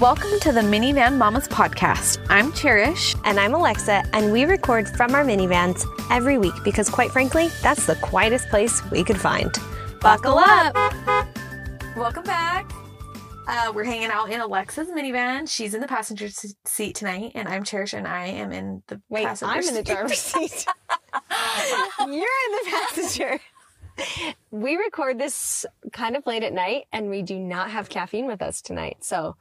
Welcome to the Minivan Mamas podcast. I'm Cherish. And I'm Alexa, and we record from our minivans every week because, quite frankly, that's the quietest place we could find. Buckle up! Welcome back. Uh, we're hanging out in Alexa's minivan. She's in the passenger s- seat tonight, and I'm Cherish, and I am in the Wait, passenger I'm in the driver's seat. You're in the passenger. We record this kind of late at night, and we do not have caffeine with us tonight. So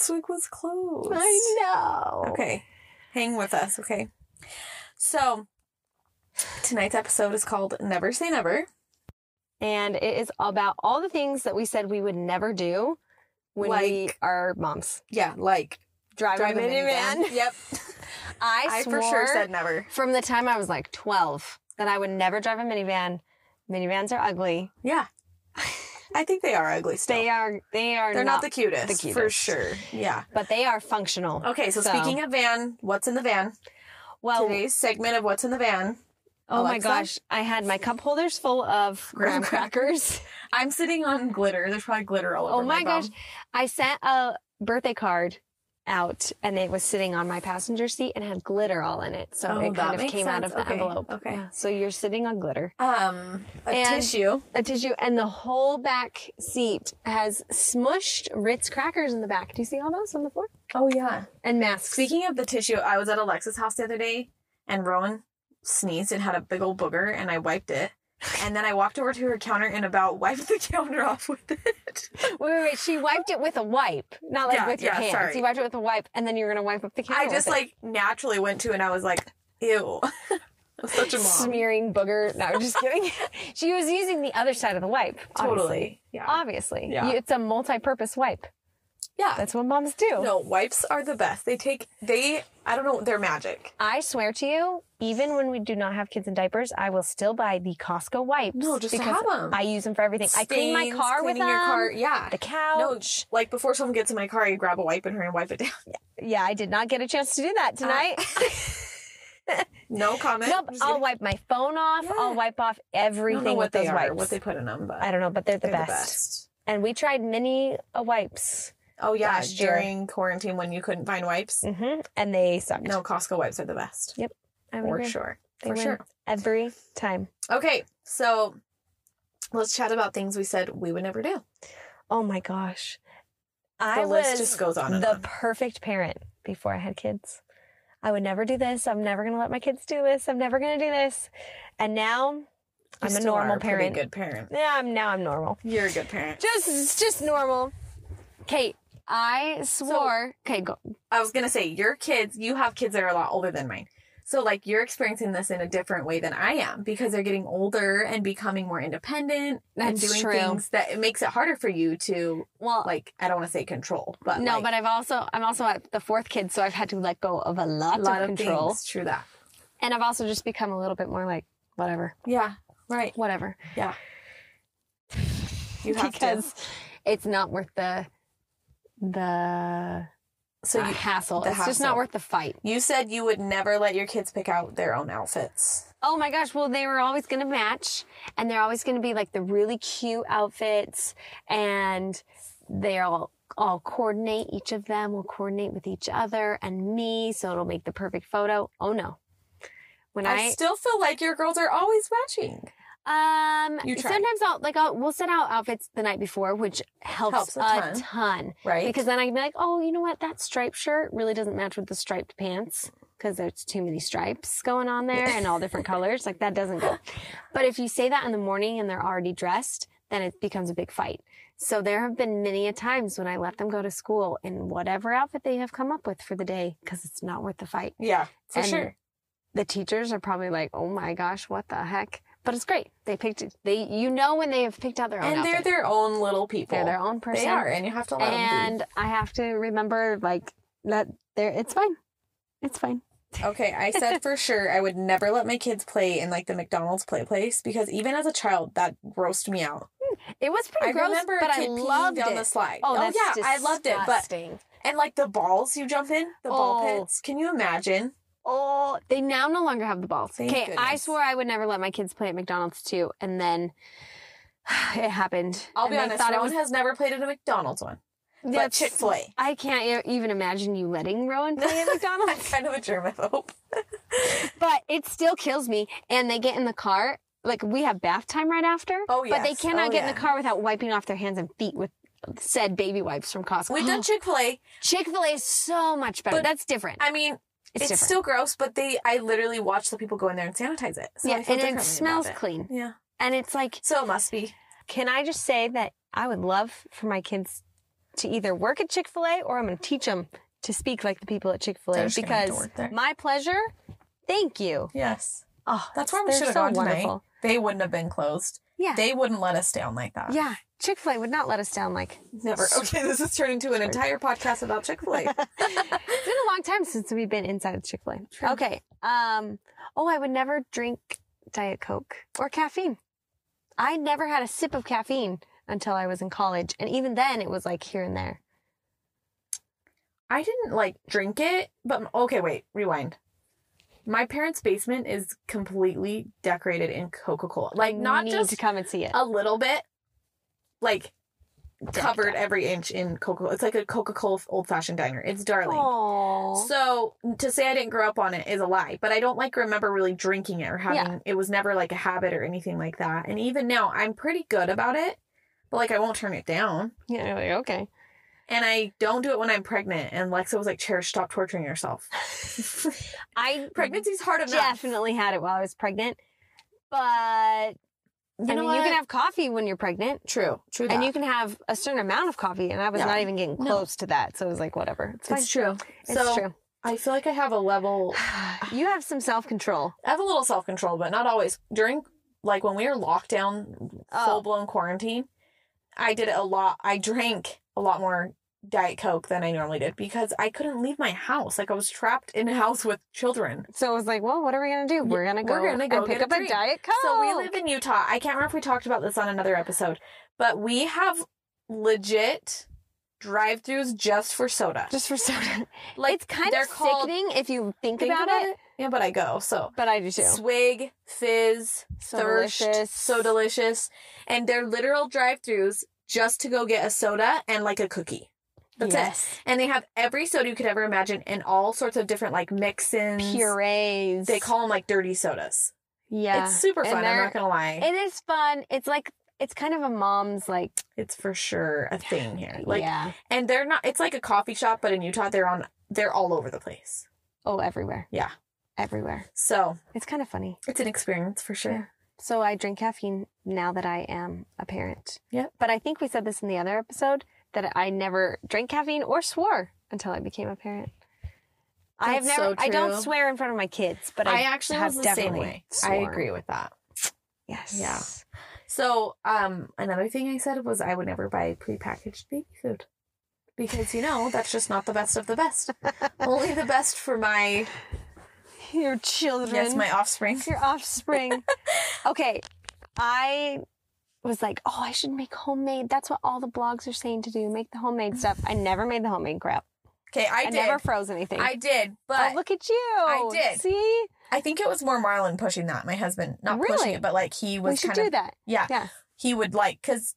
Swig was closed. I know. Okay, hang with us. Okay, so tonight's episode is called "Never Say Never." And it is about all the things that we said we would never do when we are moms. Yeah, like Drive, drive a minivan. Yep, I, I for sure said never. from the time I was like 12 that I would never drive a minivan. Minivans are ugly. Yeah, I think they are ugly. Still, They are they are They're not, the cutest, the cutest, for sure. Yeah. but they are functional. Okay, so, speaking of van, what's in the van? well, Today's segment of what's in the van. oh my gosh, I had my cup holders full of graham crackers. I'm sitting on glitter. There's probably glitter all over. oh my phone. gosh, I sent a birthday card out and it was sitting on my passenger seat and had glitter all in it. So Oh, it kind of came out of the Okay, envelope. okay. Yeah, So you're sitting on glitter. Um, a And- tissue. A tissue and the whole back seat has smushed Ritz crackers in the back. Do you see all those on the floor? Oh yeah. And masks. Speaking of the tissue, I was at Alexa's house the other day, and Rowan sneezed and had a big old booger, and I wiped it. And then I walked over to her counter and about wiped the counter off with it. Wait, wait, wait. She wiped it with a wipe, not like Yeah, with your yeah, hands. sorry. You wiped it with a wipe, and then you're gonna wipe up the counter. I just with it. like naturally went to, and I was like, "Ew." I'm such a mom. smearing booger. No, I'm just kidding. she was using the other side of the wipe. Totally. Obviously. Yeah. Obviously. Yeah. You- It's a multi-purpose wipe. Yeah. That's what moms do. no, wipes are the best. They take they. I don't know. They're magic. I swear to you, even when we do not have kids in diapers, I will still buy the Costco wipes. No, just to because have 'em. I use them for everything. I clean my Stains, car with cleaning them. your car. Yeah. The No, couch. like before someone gets in my car, I grab a wipe in her and wipe it down. Yeah, I did not get a chance to do that tonight. No comment. nope. I'll kidding. wipe my phone off. Yeah. I'll wipe off I don't everything know what with they those are, wipes. what they put in them, but I don't know, but they're the, they're best. the best. And we tried mini uh, wipes. Oh yeah, Last year. during quarantine when you couldn't find wipes. hmm And they sucked. No, Costco wipes are the best. I For agree. sure. They For sure. Every time. Okay, so let's chat about things we said we would never do. Oh my gosh. The I list was just goes on and the on. perfect parent before I had kids. I would never do this. I'm never going to let my kids do this. I'm never going to do this. And now I'm a normal pretty parent. good parent. Yeah, I'm now I'm normal. You're a good parent. Just just normal. Kate, I swore. okay, go. I was gonna say your kids. You have kids that are a lot older than mine. So like you're experiencing this in a different way than I am because they're getting older and becoming more independent and doing true. things that it makes it harder for you to Well, like I don't want to say control, but no, like, but I've also I'm also at the fourth kid, so I've had to let go of a lot, a lot of of control, things. True that. and I've also just become a little bit more like whatever, Yeah. Right. whatever. Yeah. You have because to. it's not worth the the So you, hassle. it's just not worth the fight. you said you would never let your kids pick out their own outfits. Oh my gosh, well they were always going to match and they're always going to be like the really cute outfits and they're all all coordinate each of them will coordinate with each other and me so it'll make the perfect photo. Oh no. When I, I, still feel like your girls are always matching. Um You try. sometimes I'll like I'll we'll set out outfits the night before which helps, Helps a a, ton. ton. Right? Because then I can be like, oh, you know what? That striped shirt really doesn't match with the striped pants because there's too many stripes going on there and all different colors. Like that doesn't go. But if you say that in the morning and they're already dressed, then it becomes a big fight. So there have been many a times when I let them go to school in whatever outfit they have come up with for the day because it's not worth the fight. yeah, for And sure. The teachers are probably like, oh my gosh, what the heck? But it's great. They picked it. They, you know, when they have picked out their own And they're outfit. their own little people. They're their own person. They are, and you have to let and I have to remember like that there it's fine. It's fine. Okay, I said for sure I would never let my kids play in like the McDonald's play place because even as a child that grossed me out. Hmm. It was pretty I gross, remember but I loved it. the slide. Oh, oh, that's yeah, I loved it. But and like the balls you jump in, the ball Oh. pits. Can you imagine? Oh, they now no longer have the balls. Thank Okay, I goodness. swore I would never let my kids play at McDonald's too, and then it happened. I'll be honest. thought Rowan was- has never played at a McDonald's one. but Chick Fil A. I can't e- even imagine you letting Rowan play at McDonald's. I'm kind of a germaphobe. but it still kills me. And they get in the car. Like we have bath time right after. Oh, yeah. But they cannot Oh, get in the car without wiping off their hands and feet with said baby wipes from Costco. We've done Chick Fil A. Chick Fil A is so much better. But- That's different. I mean, It's, it's, different. still gross, but they I literally watch the people go in there and sanitize it. So yeah, and it smells it. clean. Yeah. And it's like, So it must be. can I just say that I would love for my kids to either work at Chick Fil A or I'm going to teach them to speak like the people at Chick Fil A just gonna have to because my pleasure. Thank you. Yes. Oh, That's where we should have so gone tonight. wonderful. They wouldn't have been closed. Yeah, They wouldn't let us down like that. yeah. Chick Fil A would not let us down like Never. Okay, this is turning to an entire podcast about Chick fil A. it's been a long time since we've been inside of Chick Fil A. Okay. Um. Oh, I would never drink Diet Coke or caffeine. I never had a sip of caffeine until I was in college, and even then, it was like here and there. I didn't like drink it, but okay, wait, rewind. My parents' basement is completely decorated in Coca Cola. Like, not need just to come and see it. a little bit, like covered every inch in Coca Cola. It's like a Coca Cola old fashioned diner. It's darling. Oh. So to say I didn't grow up on it is a lie, but I don't like remember really drinking it or having Yeah. it was never like a habit or anything like that. And even now I'm pretty good about it, but like I won't turn it down. Yeah. you're like, okay. And I don't do it when I'm pregnant. And Lexa was like, Cherish, stop torturing yourself. I Pregnancy's hard enough. I definitely had it while I was pregnant, but You I know mean, you can have coffee when you're pregnant. True. True. And that. you can have a certain amount of coffee, and I was Yeah. not even getting No. close to that. So it was like, whatever. It's. It's true. It's so true. I feel like I have a level You have some self control. I have a little self control, but not always. During like when we were locked down, Oh. full blown quarantine, I did it a lot. I drank a lot more Diet Coke than I normally did because I couldn't leave my house. Like I was trapped in a house with children. So it was like, well, what are we gonna do? We're gonna go. We're gonna go and pick a up a diet coke. So we live in Utah. I can't remember if we talked about this on another episode, but we have legit drive-throughs just for soda. just for soda. like it's kind of sickening if you think, Think about, it. Yeah, but I go so. But I do too. Swig, fizz, So thirst, delicious. so delicious, and they're literal drive-throughs just to go get a soda and like a cookie. That's it. yes. And they have every soda you could ever imagine and all sorts of different like mix-ins. Purees. They call them like dirty sodas. Yeah. It's super fun. I'm not gonna lie. It is fun. It's like it's kind of a mom's like it's for sure a thing here. Like, yeah. and they're not. It's like a coffee shop, but in Utah, they're on. They're all over the place. Oh, everywhere. Yeah. Everywhere. So It's kind of funny. it's an experience for sure. So I drink caffeine now that I am a parent. Yeah. But I think we said this in the other episode that I never drank caffeine or swore until I became a parent. I have never. so I don't swear in front of my kids, but I, I actually have was the same definitely way. I agree with that. Yes. Yeah. So, um, another thing I said was I would never buy prepackaged baby food because you know that's just not the best of the best. Only the best for my Your children. yes, my offspring. your offspring. okay. I was like, oh, I should make homemade. That's what all the blogs are saying to do. Make the homemade stuff. I never made the homemade crap. Okay, I, I, never froze anything. I did, oh, but oh, look at you. I did. See? I think it was more Marlon pushing that. My husband, not pushing Really? it, but like he was We should kind do of that. yeah, Yeah. He would like because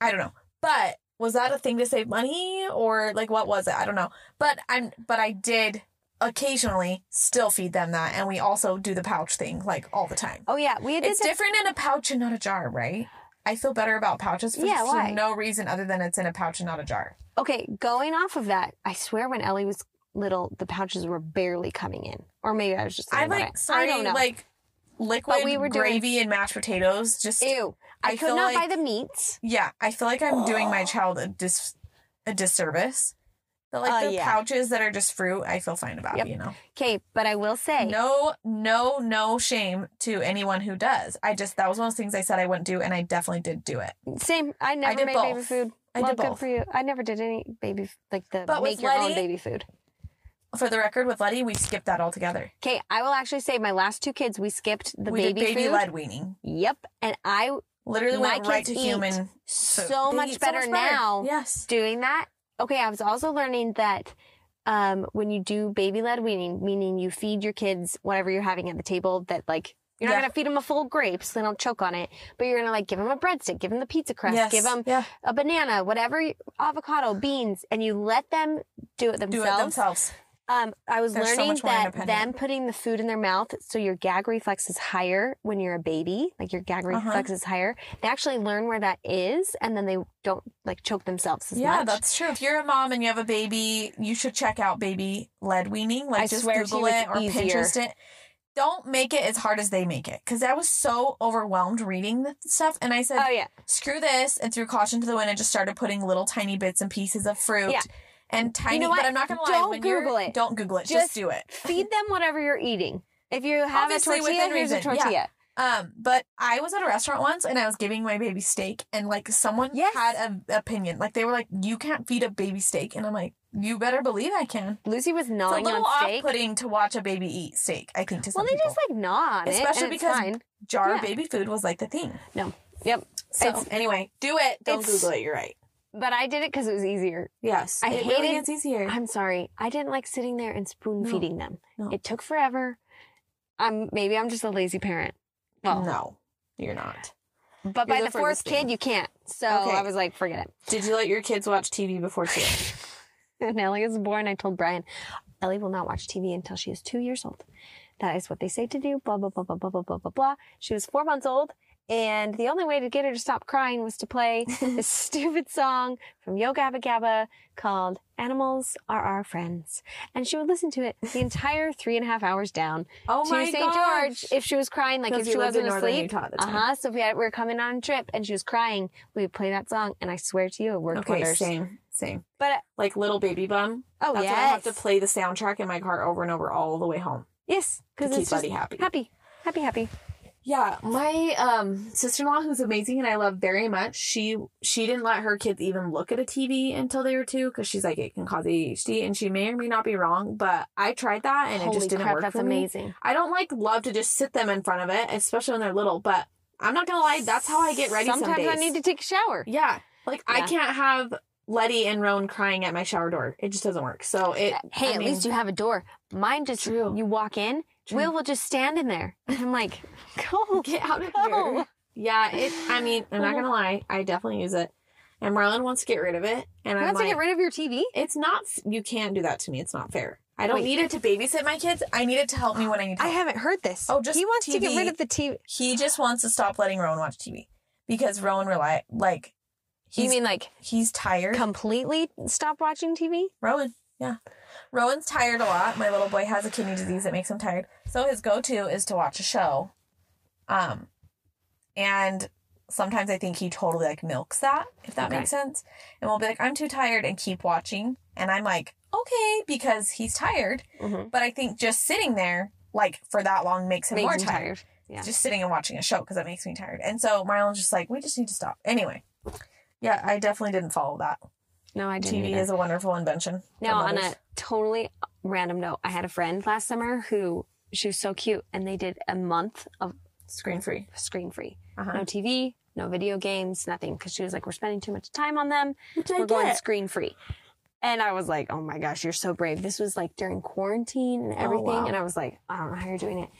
I don't know, but was that a thing to save money or like what was it? I don't know, but I'm but I did occasionally still feed them that, and we also do the pouch thing like all the time. Oh, yeah. We did It's different in a pouch and not a jar, right? I feel better about pouches for, Yeah, why? no reason other than it's in a pouch and not a jar. Okay, going off of that, I swear when Ellie was little, the pouches were barely coming in. Or maybe I was just I like sorry, I don't know. like liquid we were doing- gravy and mashed potatoes. Just Ew. I, I could not like- buy the meats. yeah, I feel like I'm doing my child a dis a disservice. But like Uh, the yeah. pouches that are just fruit, I feel fine about. Yep. You know, Okay, but I will say, no, no, no shame to anyone who does. I just that was one of those things I said I wouldn't do, and I definitely did do it. same. I never did made baby food. I well, did good both. for you. I never did any baby like the But make your own baby food. For the record, with Letty, we skipped that altogether. Okay, I will actually say my last two kids we skipped the we baby, did baby food. led weaning. Yep, and I Literally My went right to human. so, they much eat better now Yes. doing that. Okay, I was also learning that um, when you do baby led weaning, meaning you feed your kids whatever you're having at the table that like You're Yeah. not gonna feed them a full grape so they don't choke on it, but you're gonna like give them a breadstick, give them the pizza crust, Yes. give them Yeah. a banana, whatever, avocado, beans, and you let them do it Do it themselves. Um, I was They're so learning that them putting the food in their mouth, so your gag reflex is higher when you're a baby, like your gag Uh-huh. reflex is higher. They actually learn where that is, and then they don't like choke themselves as Yeah, much. that's true. If you're a mom and you have a baby, you should check out baby led weaning. Like I just Google it or easier. Pinterest it. Don't make it as hard as they make it. Because I was so overwhelmed reading the stuff. And I said, Oh yeah, screw this, and threw caution to the wind and just started putting little tiny bits and pieces of fruit. Yeah. And tiny, know but? I'm not gonna lie. Don't Google it. Don't Google it. Just, Just do it. feed them whatever you're eating. If you have Obviously, a tortilla, here's a reason. Yeah. tortilla. Um, but I was at a restaurant once and I was giving my baby steak and like someone Yes. had an opinion. Like they were like, You can't feed a baby steak and I'm like, You better believe I can. Lucy was It's a little off putting to watch a baby eat steak, I think, to some Well, they people. just like gnaw on it, Especially because fine. Jar yeah. baby food was like the thing. No, yep. So It's- anyway, do it. Don't Google it, you're right. But I did it because it was easier. Yes. I it hated- really is easier. I'm sorry. I didn't like sitting there and spoon No. feeding them. No. It took forever. I'm maybe I'm just a lazy parent. Well, no, you're not. but by You're the the fourth thing. kid, you can't. So Okay. I was like, forget it. Did you let your kids watch TV before two? And Ellie was born. I told Brian, Ellie will not watch TV until she is two years old. That is what they say to do. Blah blah blah blah blah blah blah blah blah. She was four months old, and the only way to get her to stop crying was to play this stupid song from Yo Gabba Gabba called "Animals Are Our Friends," and she would listen to it the entire three and a half hours down Oh to my St. George if she was crying, like if she you lived in wasn't asleep. Utah at the Uh huh. So if we, had, we were coming on a trip and she was crying, we would play that song, and I swear to you, it worked Okay, wonders. same, same. But Like Little Baby Bum. oh why I have to play the soundtrack in my car over and over all the way home. yes, because keep it's just Buddy happy. happy, happy, happy. Yeah, my um sister-in-law who's amazing and I love very much. She she didn't let her kids even look at a TV until they were 2 cuz she's like it can cause ADHD and she may or may not be wrong, but I tried that and Holy it just didn't crap, work that's for me. amazing. I don't like love to just sit them in front of it, especially when they're little, but I'm not going to lie, that's how I get ready Sometimes some I need to take a shower. Yeah. Like I can't have Letty and Rowan crying at my shower door. It just doesn't work. So it Hey, I at mean, least you have a door. Mine just True. you walk in. Will will just stand in there. And I'm like, go, get out of go. here. Yeah, it I mean, I'm not going to lie, I definitely use it. And Marlon wants to get rid of it, and You I'm want to like get rid of your TV? it's not you can't do that to me. It's not fair. I don't Wait. need it to babysit my kids. I need it to help me when I need to. I haven't heard this. Oh, just he wants to get TV. rid of the TV. he just wants to stop letting Rowan watch TV because Rowan rely like he's you mean like he's tired. completely stop watching TV? Rowan, yeah. Rowan's tired a lot. My little boy has a kidney disease that makes him tired. So his go-to is to watch a show. Um and sometimes I think he totally like milks that, if that Okay. makes sense. And we'll be like, I'm too tired and keep watching. And I'm like, okay, because he's tired. Mm-hmm. But I think just sitting there like for that long makes him Makes more him tired. tired. Yeah. Just sitting and watching a show because that makes me tired. And so Marlon's just like, we just need to stop. Anyway. Yeah, I definitely didn't follow that. No, I didn't. TV either. is a wonderful invention. Now, on a totally random note, I had a friend last summer who she was so cute, and they did a month of screen free. screen free, Uh-huh. no TV, no video games, nothing, because she was like, "We're spending too much time on them. Which We're going screen free." And I was like, "Oh my gosh, you're so brave." This was like during quarantine and everything, wow. and I was like, "I don't know how you're doing it."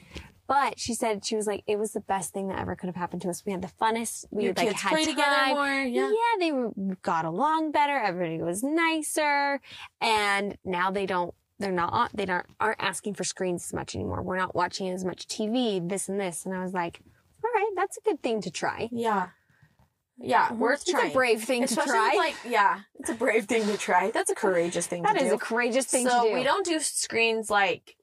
But she said she was like, "It was the best thing that ever could have happened to us. We had the funnest. We Your like kids had play time. together more. Yeah. they were got along better. Everybody was nicer, and now they don't. They're not. on- They don't aren't asking for screens as much anymore. We're not watching as much TV. This and this. And I was like, all right, that's a good thing to try. Yeah. Yeah, worth It's trying. a brave thing Especially to try. like, yeah, it's a brave thing to try. That's a courageous thing that to is do. a courageous thing so to do. we don't do screens like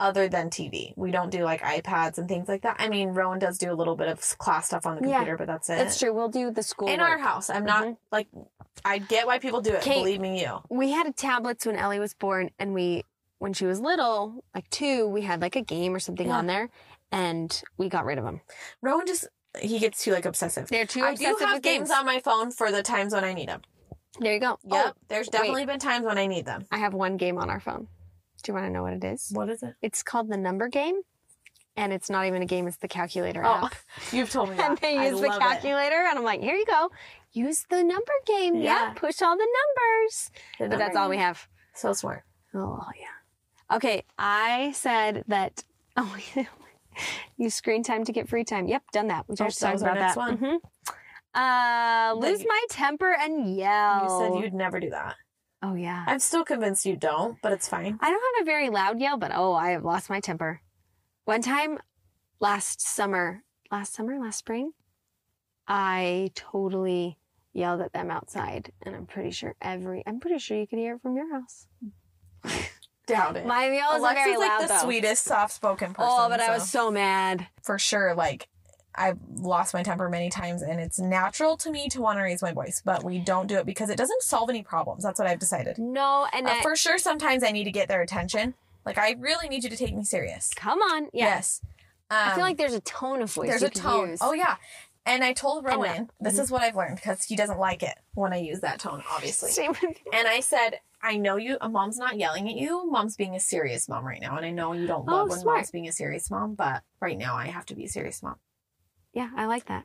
other than TV. We don't do like iPads and things like that. I mean, Rowan does do a little bit of class stuff on the Yeah. computer, but that's it. That's true. We'll do the school In our house, I'm not Mhm. like I get why people do it. Kate- Believe me, you. we had tablets when Ellie was born, and we, when she was little, like two, we had like a game or something Yeah. on there, and we got rid of them. Rowan just he gets too like obsessive. They're too I obsessive do have with games on my phone for the times when I need them. There you go. Yep, Oh, there's definitely been times when I need them. I have one game on our phone. Do you want to know what it is? What is it? It's called the number game, and it's not even a game. It's the calculator Oh, app. you've told me that. And they use the love it. calculator, and I'm like, here you go. Use the number game. Yeah, Yeah. push all the numbers. The But that's number all we have. So smart. Oh yeah. Okay, I said that. Oh, Use screen time to get free time. Yep, done that. We Oh, just that talked about next that. one. Mhm. Uh, lose my temper and yell. You said you'd never do that. Oh yeah. I'm still convinced you don't, but it's fine. I don't have a very loud yell, but oh, I have lost my temper. One time last summer, last summer, last spring, I totally yelled at them outside, and I'm pretty sure every, I'm pretty sure you could hear it from your house. Doubt it. My yell is very like loud the though. sweetest, soft-spoken oh, person. oh, but I was so mad. for sure. Like I've lost my temper many times, and it's natural to me to want to raise my voice, but we don't do it because it doesn't solve any problems. That's what I've decided. No, and Uh, I, for sure, sometimes I need to get their attention. Like I really need you to take me serious. come on, yeah. Yes. Um, I feel like there's a tone of voice. there's you a tone. use. Oh yeah. And I told uh, Rowan, this is what I've learned because he doesn't like it when I use that tone, obviously. Same with And I said, I know you, a mom's not yelling at you. Mom's being a serious mom right now. And I know you don't love Oh, when smart. mom's being a serious mom, but right now I have to be a serious mom. Yeah, I like that.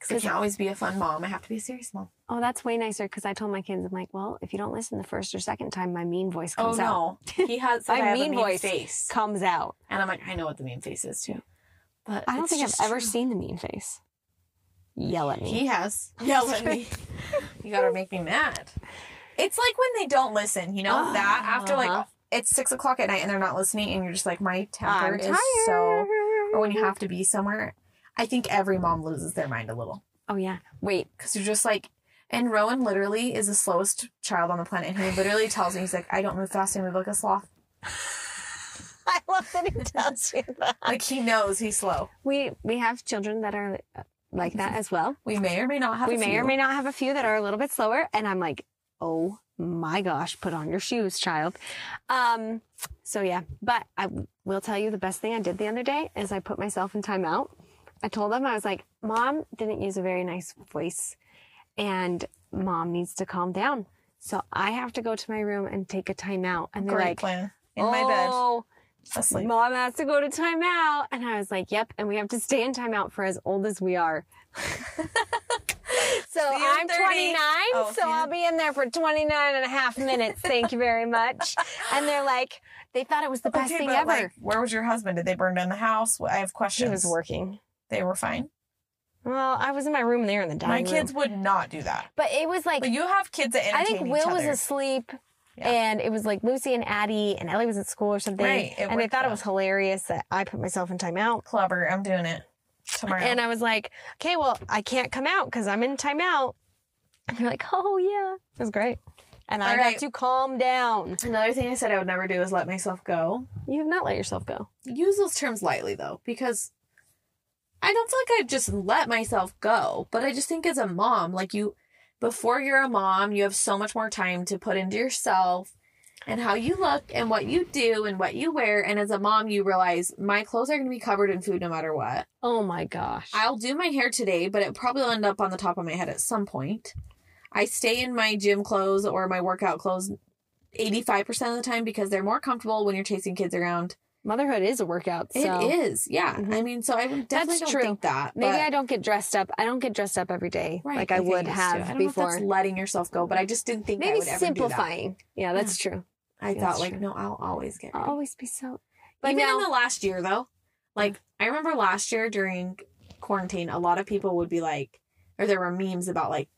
Because I can't always be a fun mom. I have to be a serious mom. Oh, that's way nicer because I told my kids, I'm like, well, if you don't listen the first or second time, my mean voice Oh comes out. no. He has My I mean mean voice. face. Comes out. And I'm like, I know what the mean face is too. But I don't think I've ever true. seen the mean face. Yell at me. He has. Yell at me. you gotta make me mad. It's like when they don't listen, you know, that after Uh-huh. like it's six o'clock at night and they're not listening and you're just like, my temper I'm is tired. so or when you have to be somewhere. I think every mom loses their mind a little. Oh yeah. Wait. Because you're just like and Rowan literally is the slowest child on the planet. And he literally tells me, he's like, I don't move fast, I move like a sloth. I love that he tells you that. Like he knows he's slow. We we have children that are uh, like that as well. We may or may not have we a may few. or may not have a few that are a little bit slower, and I'm like, oh my gosh, put on your shoes, child. Um. So yeah, but I will tell you the best thing I did the other day is I put myself in timeout. I told them I was like, Mom didn't use a very nice voice, and Mom needs to calm down. So I have to go to my room and take a timeout. And they're Great like, plan. In my bed. "Oh, Asleep. Mom has to go to timeout. And I was like, yep. And we have to stay in timeout for as old as we are. so See you in I'm 30. 29, Oh, so you- I'll be in there for 29 and a half minutes. Thank you very much. And they're like, they thought it was the best thing ever. Like, where was your husband? Did they burn down the house? I have he questions. was working. They were fine. Well, I was in my room there in the My dining room. My kids would not do that. But it was like, But you have kids that I entertain think each Will was other. asleep. Yeah. And it was like Lucy and Addie, and Ellie was at school or something. Right, it and they worked thought it out. was hilarious that I put myself in timeout. Clever. I'm doing it tomorrow. And I was like, okay, well, I can't come out because I'm in timeout. And they're like, oh, yeah. It was great. And I All got to calm down. Another thing I said I would never do is let myself go. You have not let yourself go. Use those terms lightly though, because I don't feel like I've just let myself go. But I just think as a mom, like you, before you're a mom, you have so much more time to put into yourself and how you look and what you do and what you wear. And as a mom, you realize my clothes are going to be covered in food no matter what. Oh my gosh. I'll do my hair today, but it probably will end up on the top of my head at some point. I stay in my gym clothes or my workout clothes 85% of the time because they're more comfortable when you're chasing kids around. Motherhood is a workout. So It is, yeah. Mhm. I mean, so I would definitely That's don't true. think that. Maybe I don't get dressed up. I don't get dressed up every day Right, like I would have I before. Know if that's letting yourself go, but I just didn't think I Maybe would ever do that. simplifying. Yeah, that's true. I That's thought like, true. no, I'll always get. I'll always be so. But Even now, in the last year though, like I remember last year during quarantine, a lot of people would be like, or there were memes about like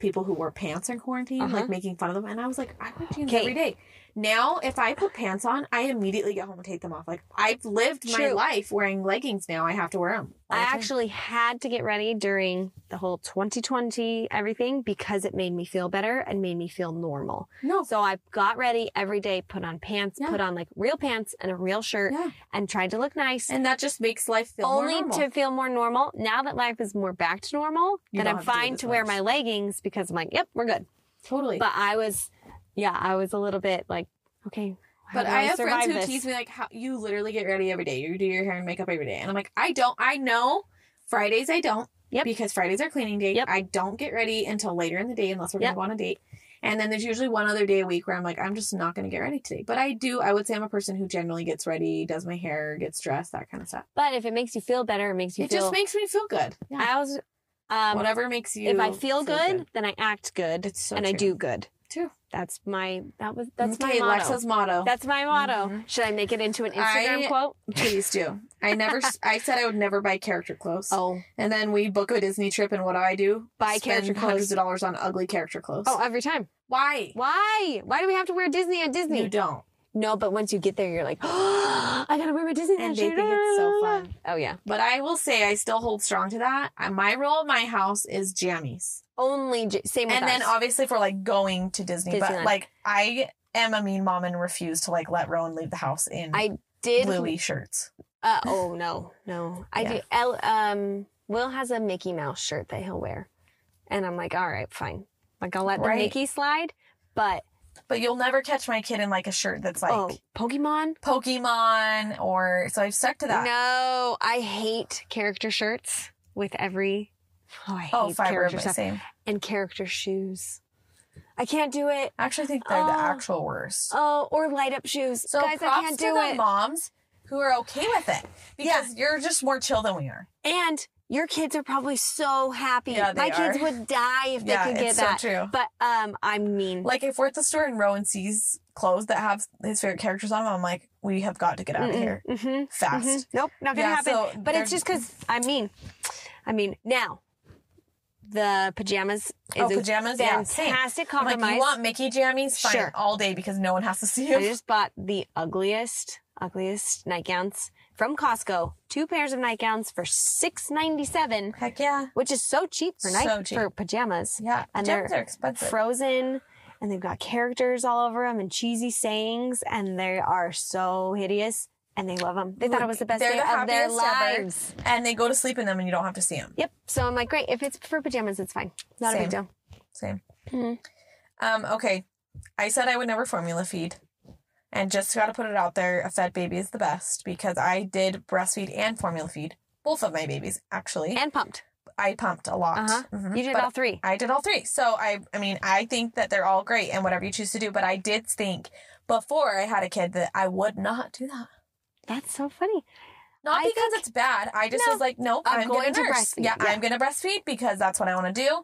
people who wore pants in quarantine, Uh-huh. like making fun of them, and I was like, I wear jeans Okay. every day. Now, if I put pants on, I immediately get home and take them off. Like I've lived my True. life wearing leggings. Now I have to wear them. I actually had to get ready during the whole 2020 everything because it made me feel better and made me feel normal. no. So I got ready every day, put on pants, Yeah. put on like real pants and a real shirt Yeah, and tried to look nice. and that just makes life feel only more normal. to feel more normal. Now that life is more back to normal, You then I'm have to fine to wear my leggings because I'm like, yep, we're good. totally. But I was, yeah, I was a little bit like, okay. But do I have friends who this? tease me like, "How you literally get ready every day? You do your hair and makeup every day?" And I'm like, "I don't. I know Fridays I don't. Yep. Because Fridays are cleaning day. Yep. I don't get ready until later in the day unless we're Yep. gonna go on a date. And then there's usually one other day a week where I'm like, I'm just not gonna get ready today. But I do. I would say I'm a person who generally gets ready, does my hair, gets dressed, that kind of stuff. But if it makes you feel better, it makes you it feel. just makes me feel good. Yeah. I was, um, Whatever makes you. if I feel, good, then I act good It's so and I do good. That's my that was that's okay, my motto. Lexa's motto. That's my motto. Mhm. Should I make it into an Instagram I- quote? Please do. I never. I said I would never buy character clothes. Oh, And then we book a Disney trip, and what do I do? Buy Spend character clothes. hundreds of dollars on ugly character clothes. oh, every time. why? Why? Why do we have to wear Disney at Disney? You don't. No, but once you get there, you're like, oh, I gotta wear my Disney And shirt. they think it's so fun. Oh yeah, But I will say I still hold strong to that. Uh, My rule at my house is jammies. only j- same with and then us. obviously for like going to Disney, but like I am a mean mom and refuse to like let Rowan leave the house in I did. bluey shirts. Uh, oh no, no. I Yeah. do. El, um, Will has a Mickey Mouse shirt that he'll wear, and I'm like, all right, fine. Like I'll let the Right. Mickey slide, but But you'll never catch my kid in like a shirt that's oh, like oh, Pokemon. Pokemon or so I've stuck to that. No, I hate character shirts with every. Oh, I oh, hate oh, character stuff same. and character shoes. I can't do it. I actually think they're the Oh. actual worst. Oh, or light up shoes. So Guys, I can't do the it. moms who are okay with it because you're just more chill than we are. And your kids are probably so happy. Yeah, they My kids would die if they Yeah, could get it's so that. true. But um, I mean, Like if we're at the store and Rowan sees clothes that have his favorite characters on them, I'm like, we have got to get out of here hmm fast. Nope, not gonna Yeah, happen. so but it's just because I mean, I mean now. The pajamas is Oh, pajamas, yeah, same. fantastic I'm like, you want Mickey jammies? Fine, Sure. all day because no one has to see you. I just bought the ugliest, ugliest nightgowns from Costco. Two pairs of nightgowns for six ninety seven, Heck yeah, which is so cheap for night So cheap. for pajamas. yeah. And Pajamas they're are expensive. Frozen, and they've got characters all over them and cheesy sayings, and they are so hideous. And they love them. They thought it was the best day the of their lives. and they go to sleep in them, and you don't have to see them. Yep. So I'm like, great. If it's for pajamas, it's fine. Not a big deal. Same. Mhm. Um. Okay, I said I would never formula feed, and just got to put it out there. A fed baby is the best because I did breastfeed and formula feed both of my babies. Actually, And pumped. I pumped a lot. Uh-huh. Mhm. You did But all three. I did all three. So I I mean, I think that they're all great and whatever you choose to do, but I did think before I had a kid that I would not do that. That's so funny. Not I because it's bad. I just No, was like, nope, I'm I'm, going gonna breastfeed, Yeah, yeah. I'm gonna breastfeed because that's what I want to do.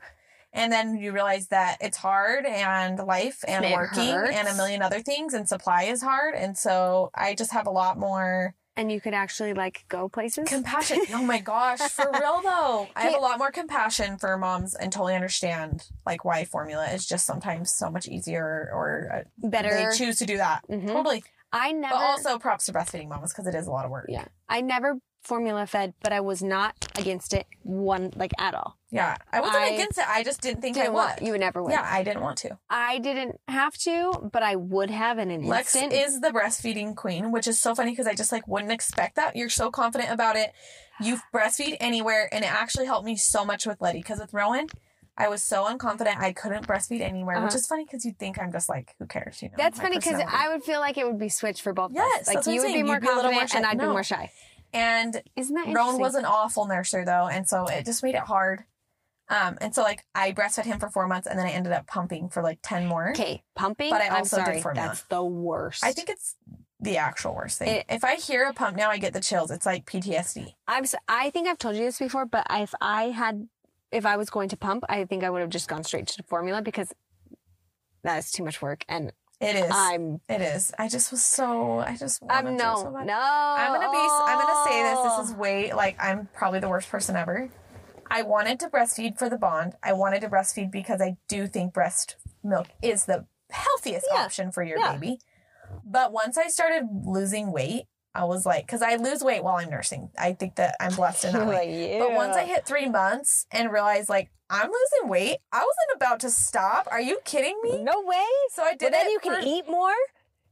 And then you realize that it's hard and life and It working and a million other things and supply is hard. And so I just have a lot more And you could actually like go places. compassion. oh my gosh, for real though. I have a lot more compassion for moms and totally understand like why formula is just sometimes so much easier or uh, Better. they choose to do that. Mhm. Totally. I never. But also props to breastfeeding mamas because it is a lot of work. yeah. I never formula fed, but I was not against it one like at all. Yeah. I wasn't I against it. I just didn't think I Didn't would. want, you would never would. Yeah, I didn't want to. I didn't have to, but I would have in an Lex instant. is the breastfeeding queen, which is so funny because I just like wouldn't expect that. You're so confident about it. You breastfeed anywhere, and it actually helped me so much with Letty. Because with Rowan, I was so unconfident I couldn't breastfeed anywhere, which Uh-huh. is funny because you'd think I'm just like, who cares? You know, That's funny because. I would feel like it would be switched for both of Yes, us. Like you would be more You'd be a little more confident and. I'd be more shy. And Isn't that interesting? was an awful nurser though, and so it just made it hard. Um, and so like I breastfed him for four months, and then I ended up pumping for like ten more. okay. Pumping. But I I'm also did sorry. formula. That's the worst. I think it's the actual worst thing. It- if I hear a pump now, I get the chills. It's like PTSD. I'm. I think I've told you this before, but if I had, if I was going to pump, I think I would have just gone straight to formula because that is too much work, and It is. I'm. It is. I just was so. I just. I'm to no, so no. I'm gonna be. I'm gonna say this. This is way like I'm probably the worst person ever. I wanted to breastfeed for the bond. I wanted to breastfeed because I do think breast milk is the healthiest Yeah. option for your Yeah. baby. But once I started losing weight, I was like, because I lose weight while I'm nursing. I think that I'm blessed in that way. But once I hit three months and realized like I'm losing weight, I wasn't about to stop. Are you kidding me? no way. So I did Well, then it you can for- eat more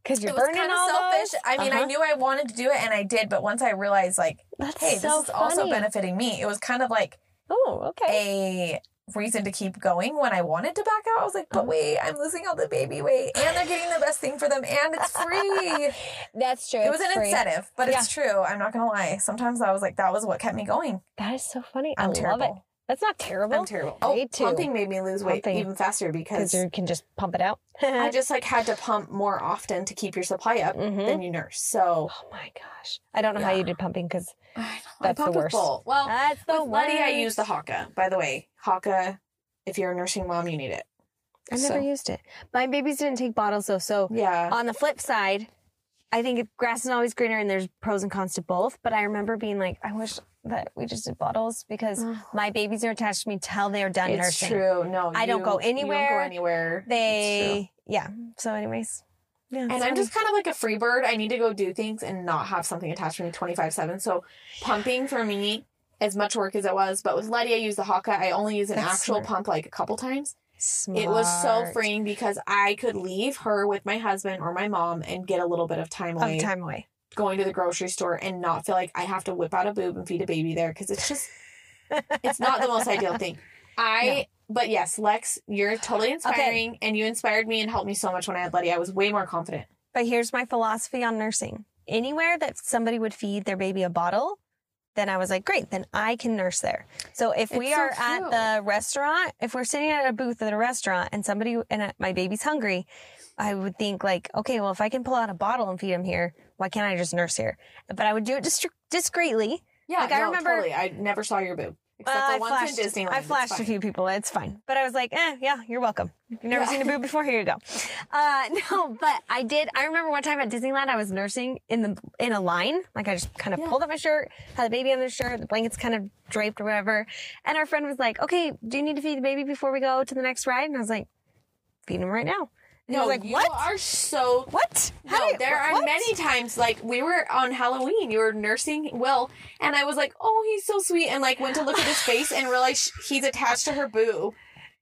because you're it was burning kind of all selfish. those. I mean, I Uh-huh. knew I wanted to do it and I did, but once I realized like, That's hey, so this is also benefiting me, it was kind of like Oh, okay. a reason to keep going when I wanted to back out. I was like, but wait, I'm losing all the baby weight and they're getting the best thing for them and it's free. That's true. it was an free. incentive, but it's true. I'm not going to lie. Sometimes I was like, that was what kept me going. That is so funny. I'm I terrible. love it. That's not terrible. I'm terrible. Oh, Me too. pumping made me lose weight Pumping. even faster because because you can just pump it out. I just like had to pump more often to keep your supply up Mhm. than you nurse. So Oh my gosh. I don't know how you did pumping because I That's I the pumped with worst. both. Well, that's the with Letty, I worst. use the Haakaa. By the way, Haakaa, if you're a nursing mom, you need it I never So- used it. My babies didn't take bottles though. So Yeah. on the flip side, I think grass is always greener and there's pros and cons to both. But I remember being like, I wish that we just did bottles because my babies are attached to me till they're done it's nursing. true. No, I don't you- go You don't anywhere. go anywhere. They, yeah. So, anyways, yeah. And I'm just kind of like a free bird. I need to go do things and not have something attached to me 25 7. So pumping for me, as much work as it was, but with Letty, I use the Haakaa. I only use an That's actual smart. pump like a couple times. It was so freeing because I could leave her with my husband or my mom and get a little bit of time away of time away. going to the grocery store and not feel like I have to whip out a boob and feed a baby there because it's just, it's not the most ideal thing. I, but yes, Lex, you're totally inspiring and you inspired me and helped me so much when I had Letty. I was way more confident. But here's my philosophy on nursing. Anywhere that somebody would feed their baby a bottle, then I was like, great, then I can nurse there. So if we It's so are at the restaurant, if we're sitting at a booth at a restaurant and somebody and my baby's hungry, I would think like, okay, well, if I can pull out a bottle and feed him here, why can't I just nurse here? But I would do it dis- discreetly. Yeah, Like, I remember- totally. I never saw your boob except Well, I flashed, Disneyland. I flashed a few people. It's fine. But I was like, eh, yeah, you're welcome. You've never Yeah. seen a boob before. Here you go. Uh, no, but I did. I remember one time at Disneyland, I was nursing in the in a line. Like I just kind of Yeah. pulled up my shirt, had the baby on the shirt, the blankets kind of draped or whatever. And our friend was like, "Okay, do you need to feed the baby before we go to the next ride?" And I was like, "Feed him right now." No, like, you "What? are so. What? How No, do- there are what?" many times like we were on Halloween. You were nursing Will, and I was like, "Oh, he's so sweet," and like went to look at his face and realized he's attached to her boo.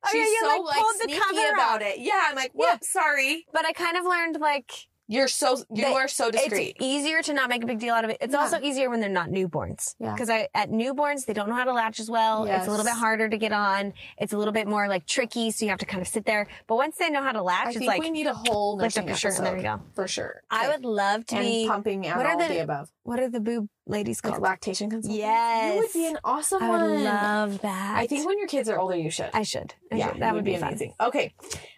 Oh, She's yeah, you, so like, like, sneaky about off. it. Yeah, I'm like, whoops, sorry. But I kind of learned like You're so you They- are so discreet. It's easier to not make a big deal out of it. It's Yeah. also easier when they're not newborns. Yeah. Because I at newborns they don't know how to latch as well. It's a little bit harder to get on. It's a little bit more like tricky, so you have to kind of sit there. But once they know how to latch, I it's think like we need a whole lift up your shirt and there you go. for sure. I Okay. would love to and be. pumping and what are all the- the above. What are the boob ladies Like called? lactation consultant. Yes. you would be an awesome one. I would one. love that. I think when your kids are older, you should. I should. I yeah, should. That would be, fun. amazing. Okay,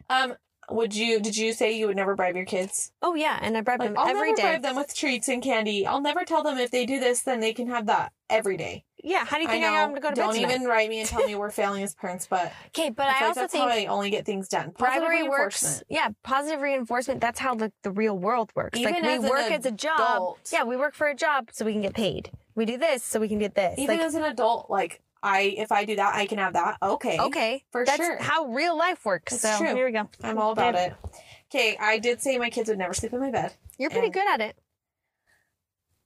um, would you? Did you say you would never bribe your kids? Oh yeah, and I bribe Like, them I'll every never day. bribe them with treats and candy. I'll never tell them if they do this, then they can have that every day. Yeah. How do you think I, know. got them to go to Don't bed tonight? even write me and tell me we're failing as parents, but Okay, but I, I, like also that's think how I only get things done. Positive bribery works. Yeah, positive reinforcement. That's how the, the real world works. Even like we work as a job. Yeah, we work for a job so we can get paid. We do this so we can get this. Even like, as an adult, like I, if I do that, I can have that. Okay, okay, for that's sure. how real life works. It's so true. here we go. I'm all about it. Okay, I did say my kids would never sleep in my bed. You're pretty And- good at it.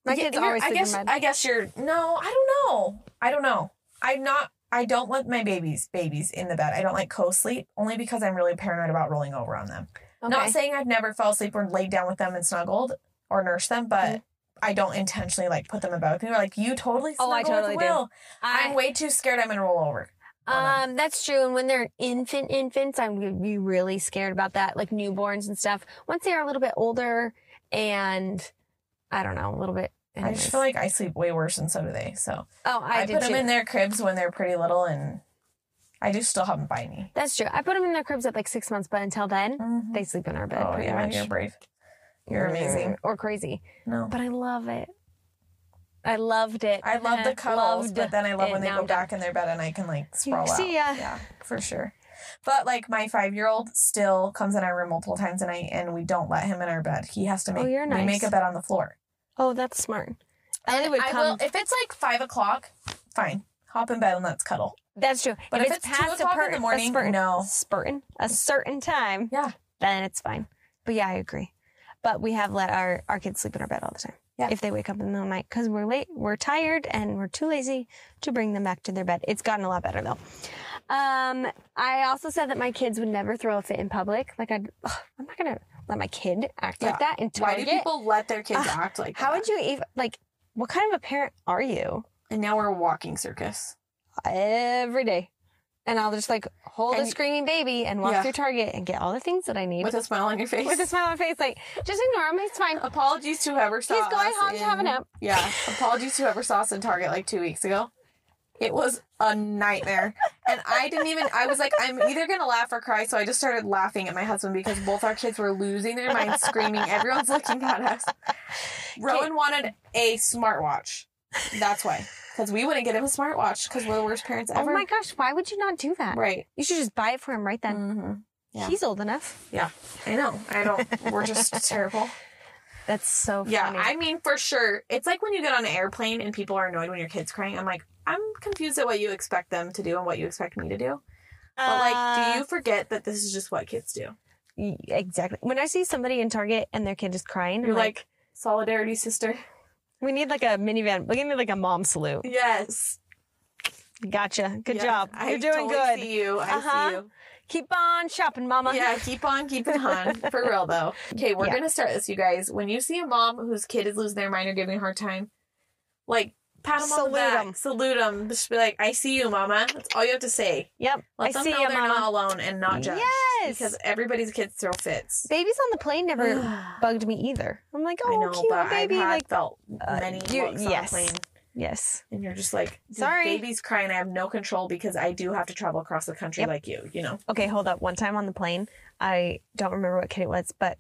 My Yeah, kids always I sleep guess. in bed. I guess you're. No, I don't know. I don't know. I'm not. I don't let my babies babies in the bed. I don't like co-sleep only because I'm really paranoid about rolling over on them. okay. Not saying I've never fell asleep or laid down with them and snuggled or nursed them, but Mm-hmm. I don't intentionally like put them about. People are like, you totally Oh, I totally with do. Will. I- I'm way too scared. I'm gonna roll over. Um, that's true. And when they're infant infants, I'm would be really scared about that, like newborns and stuff. Once they are a little bit older and I don't know, a little bit. I just feel like I sleep way worse, and so do they. So oh, I, I, put too. them in their cribs when they're pretty little, and I do still have them by me. That's true. I put them in their cribs at like six months, but until then, Mhm. they sleep in our bed Oh pretty yeah, much. you're brave. You're amazing. Or crazy. No. But I love it. I loved it. I love the cuddles, Loved but then I love it. when they Now go I'm done. back in their bed and I can like sprawl out. See ya. Yeah, for sure. But like my five year old still comes in our room multiple times a night, and we don't let him in our bed. He has to oh, make. Oh, you're We nice. make a bed on the floor. Oh, that's smart. And would I come- will if it's like five o'clock. Fine, hop in bed and let's cuddle. That's true. But if it's two past a o'clock in per- the a morning, spurtin- no. spurtin, a certain time, Yeah, then it's fine. But yeah, I agree. But we have let our, our kids sleep in our bed all the time. Yeah. If they wake up in the middle of the night because we're late, we're tired, and we're too lazy to bring them back to their bed. It's gotten a lot better though. Um, I also said that my kids would never throw a fit in public. Like I'd, ugh, I'm not gonna let my kid act Yeah. like that in why do people let their kids Ugh, act like How that? How would you even like? What kind of a parent are you? And now we're a walking circus. Every day, and I'll just like hold And- a screaming baby and walk Yeah. through Target and get all the things that I need With a smile on your face. with a smile on my face. Like just ignore him. He's fine. Apologies to whoever saw He's going home to have a nap. Yeah. Apologies to whoever saw us in Target like two weeks ago. It was a nightmare. And I didn't even I was like, I'm either gonna laugh or cry, so I just started laughing at my husband because both our kids were losing their minds screaming. Everyone's looking at us. Rowan wanted a smartwatch. That's why. Because we wouldn't get him a smartwatch because we're the worst parents ever. Oh my gosh, why would you not do that? Right. You should just buy it for him right then. hmm Yeah. He's old enough. Yeah, I know. I don't. We're just terrible. That's so funny. Yeah, I mean, for sure. It's like when you get on an airplane and people are annoyed when your kid's crying. I'm like, I'm confused at what you expect them to do and what you expect me to do. But like, Uh, do you forget that this is just what kids do? exactly? When I see somebody in Target and their kid is crying, You're I'm like, solidarity, sister. We need like a minivan. We need like a mom salute. Yes. Gotcha. Good job. I You're doing totally good. See you. I Uh-huh. see you. Keep on shopping, mama. Yeah, keep on keeping on. For real though. Okay, we're Yeah. gonna start this, you guys. When you see a mom whose kid is losing their mind or giving a hard time, like pat them on Salute the back, 'em. salute them. Just be like, "I see you, mama." That's all you have to say. Yep. Let I them see know you, they're mama. not alone and not judged. Yes. because everybody's kids throw fits. Babies on the plane never bugged me either. I'm like, oh, I know, cute but baby. I've had Like, felt uh, many you- looks on yes. a plane, yes. and you're just like, "This Sorry. baby's crying. I have no control because I do have to travel across the country Yep. like you. You know." Okay, hold up. One time on the plane, I don't remember what kid it was, but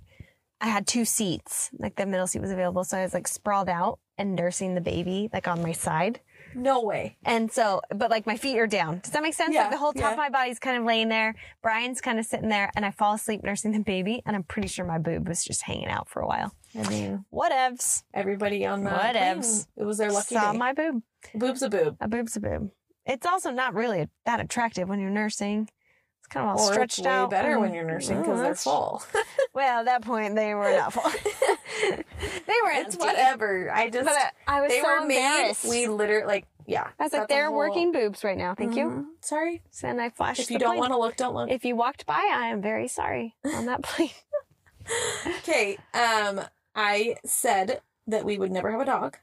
I had two seats. Like the middle seat was available, so I was like sprawled out and nursing the baby like on my side. No way. And so, but like my feet are down. Does that make sense? Yeah, like the whole top yeah. of my body's kind of laying there. Brian's kind of sitting there, and I fall asleep nursing the baby, and I'm pretty sure my boob was just hanging out for a while. I mean, Whatevs. everybody on the Whatevs. plane, it was their lucky Saw day. my boob. Boob's a boob. A boob's a boob. It's also not really that attractive when you're nursing. Kind of all Or it's stretched way out. better when you're nursing because they're full. Well, at that point, they were not full. they were it's empty. whatever. I just But I, I was they so were made. embarrassed. We literally like yeah. I was like, they're whole- working boobs right now. Thank you. Mhm. Sorry. And I flashed. If you the don't want to look, don't look. If you walked by, I am very sorry on that plane. Okay. Um, I said that we would never have a dog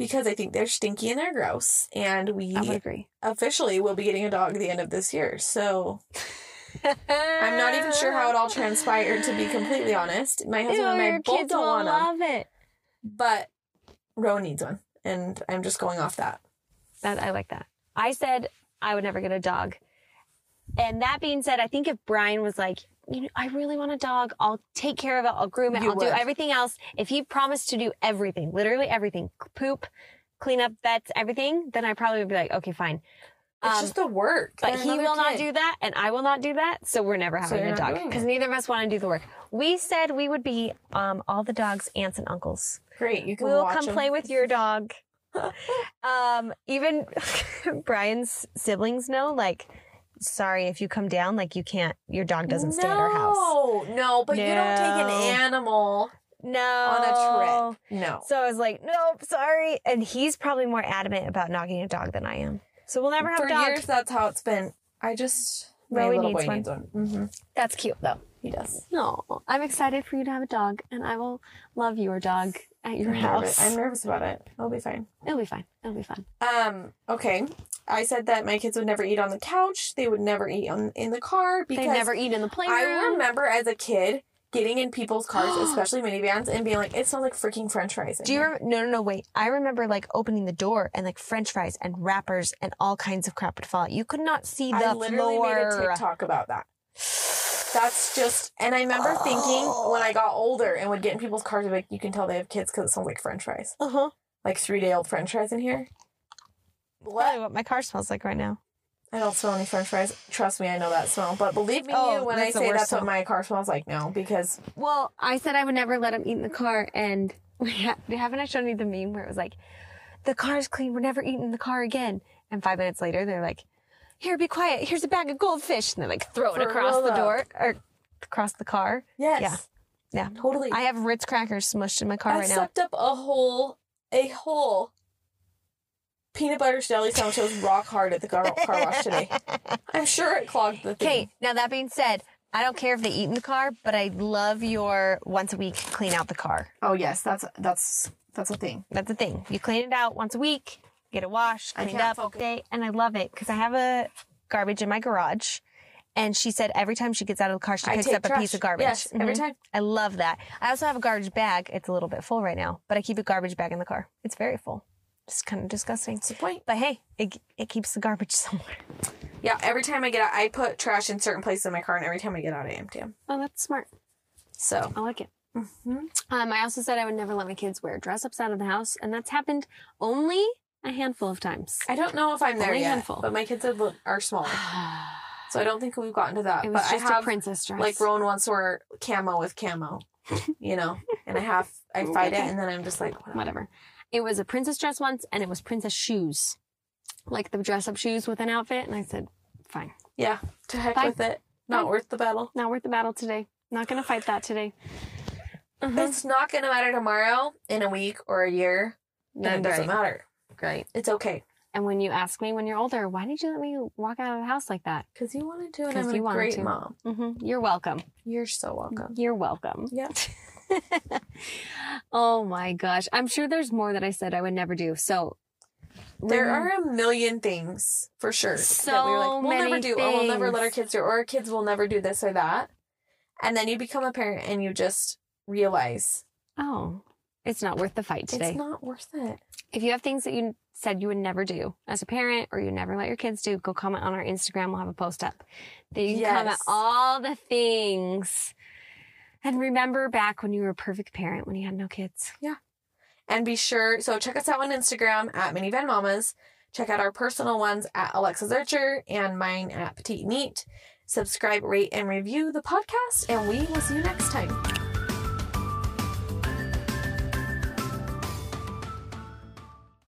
because I think they're stinky and they're gross, and we I would agree. officially will be getting a dog at the end of this year. So I'm not even sure how it all transpired. To be completely honest, my husband and I both don't want love it. but Rowan needs one, and I'm just going off that. That I like that. I said I would never get a dog. And that being said, I think if Brian was like, you know, I really want a dog, I'll take care of it, I'll groom it, You I'll do everything else. If he promised to do everything, literally everything, poop, clean up vets, everything, then I probably would be like, okay, fine. It's Um, just the work. But he will not do that, and I will not do that, so we're never having you're a dog because neither of us want to do the work. We said we would be um, all the dogs' aunts and uncles. Great. You can We'll watch come play with your dog. um, even Brian's siblings know, like, sorry if you come down, like you can't. Your dog doesn't stay at our house. No, no, but you don't take an animal No, on a trip. No. So I was like, nope, sorry. And he's probably more adamant about not getting a dog than I am. So we'll never have For a dog. years, that's how it's been. I just my Rowie little needs boy one. needs one. hmm That's cute though. He does. No, I'm excited for you to have a dog, and I will love your dog at your I'm house. nervous. I'm nervous about it. It'll be fine. It'll be fine. It'll be fun. Um. Okay. I said that my kids would never eat on the couch. They would never eat on in the car because They never eat in the playroom. I remember as a kid getting in people's cars, especially minivans, and being like, "It smells like freaking French fries." Do you here." remember? No, no, no, wait. I remember like opening the door and like French fries and wrappers and all kinds of crap would fall out. You could not see the I literally floor. made a TikTok about that. That's just, and I remember thinking when I got older and would get in people's cars, like, you can tell they have kids because it smells like French fries, Uh huh. like three day old French fries in here. Probably What? what my car smells like right now. I don't smell any French fries. Trust me, I know that smell. But believe me, Oh, when I say that's what my car smells like now, because Well, I said I would never let him eat in the car, and we ha- haven't I shown you the meme where it was like, "The car's clean. We're never eating in the car again." And five minutes later, they're like, "Here, be quiet. Here's a bag of goldfish," and they like throw it across the door or across the car. yes, Yeah. Yeah. totally. I have Ritz crackers smushed in my car I right now. I sucked up a whole, a whole peanut butter jelly sandwich that was rock hard at the car, car wash today. I'm sure it clogged the thing. Okay, now that being said, I don't care if they eat in the car, but I love your once a week clean out the car. Oh yes, that's that's that's a thing. That's the thing. You clean it out once a week, get it washed, cleaned up, focus. day, and I love it because I have a garbage in my garage. And she said every time she gets out of the car, she I picks take up a piece of garbage. Yes, every Mhm. time. I love that. I also have a garbage bag. It's a little bit full right now, but I keep a garbage bag in the car. It's very full. It's kind of disgusting. That's the point. But hey, it, it keeps the garbage somewhere. Yeah, every time I get out, I put trash in certain places in my car, and every time I get out, I empty them. Oh, that's smart. So I like it. Mm-hmm. Um, I also said I would never let my kids wear dress ups out of the house, and that's happened only a handful of times. I don't know if I'm there Only a yet, handful. but my kids are, li- are smaller. So I don't think we've gotten to that. It was but just I have a princess dress. like Rowan wants to wear camo with camo, you know, and I have I fight it, and then I'm just like, whatever. whatever. It was a princess dress once, and it was princess shoes, like the dress up shoes with an outfit. And I said, fine, yeah, to heck Fine. with it. Not Fine. worth the battle. not worth the battle today. Not gonna fight that today. Uh-huh. It's not gonna matter tomorrow, in a week, or a year. Then it doesn't Right. matter. Great. It's okay And when you ask me when you're older, why did you let me walk out of the house like that? because you wanted to, and I'm you a great to. mom. hmm You're welcome. You're so welcome. You're welcome. Yeah. oh my gosh. I'm sure there's more that I said I would never do. So There remem- are a million things for sure that So we were like, we'll never do, or we'll never let our kids do, or our kids will never do this or that. And then you become a parent and you just realize Oh, it's not worth the fight today. it's not worth it. If you have things that you said you would never do as a parent or you never let your kids do, go comment on our Instagram. We'll have a post up. That you can comment all the things. And remember back when you were a perfect parent when you had no kids. Yeah. And be sure, so check us out on Instagram at Minivan Mamas. Check out our personal ones at Alexa Archer and mine at Petite Neat. Subscribe, rate, and review the podcast, and we will see you next time.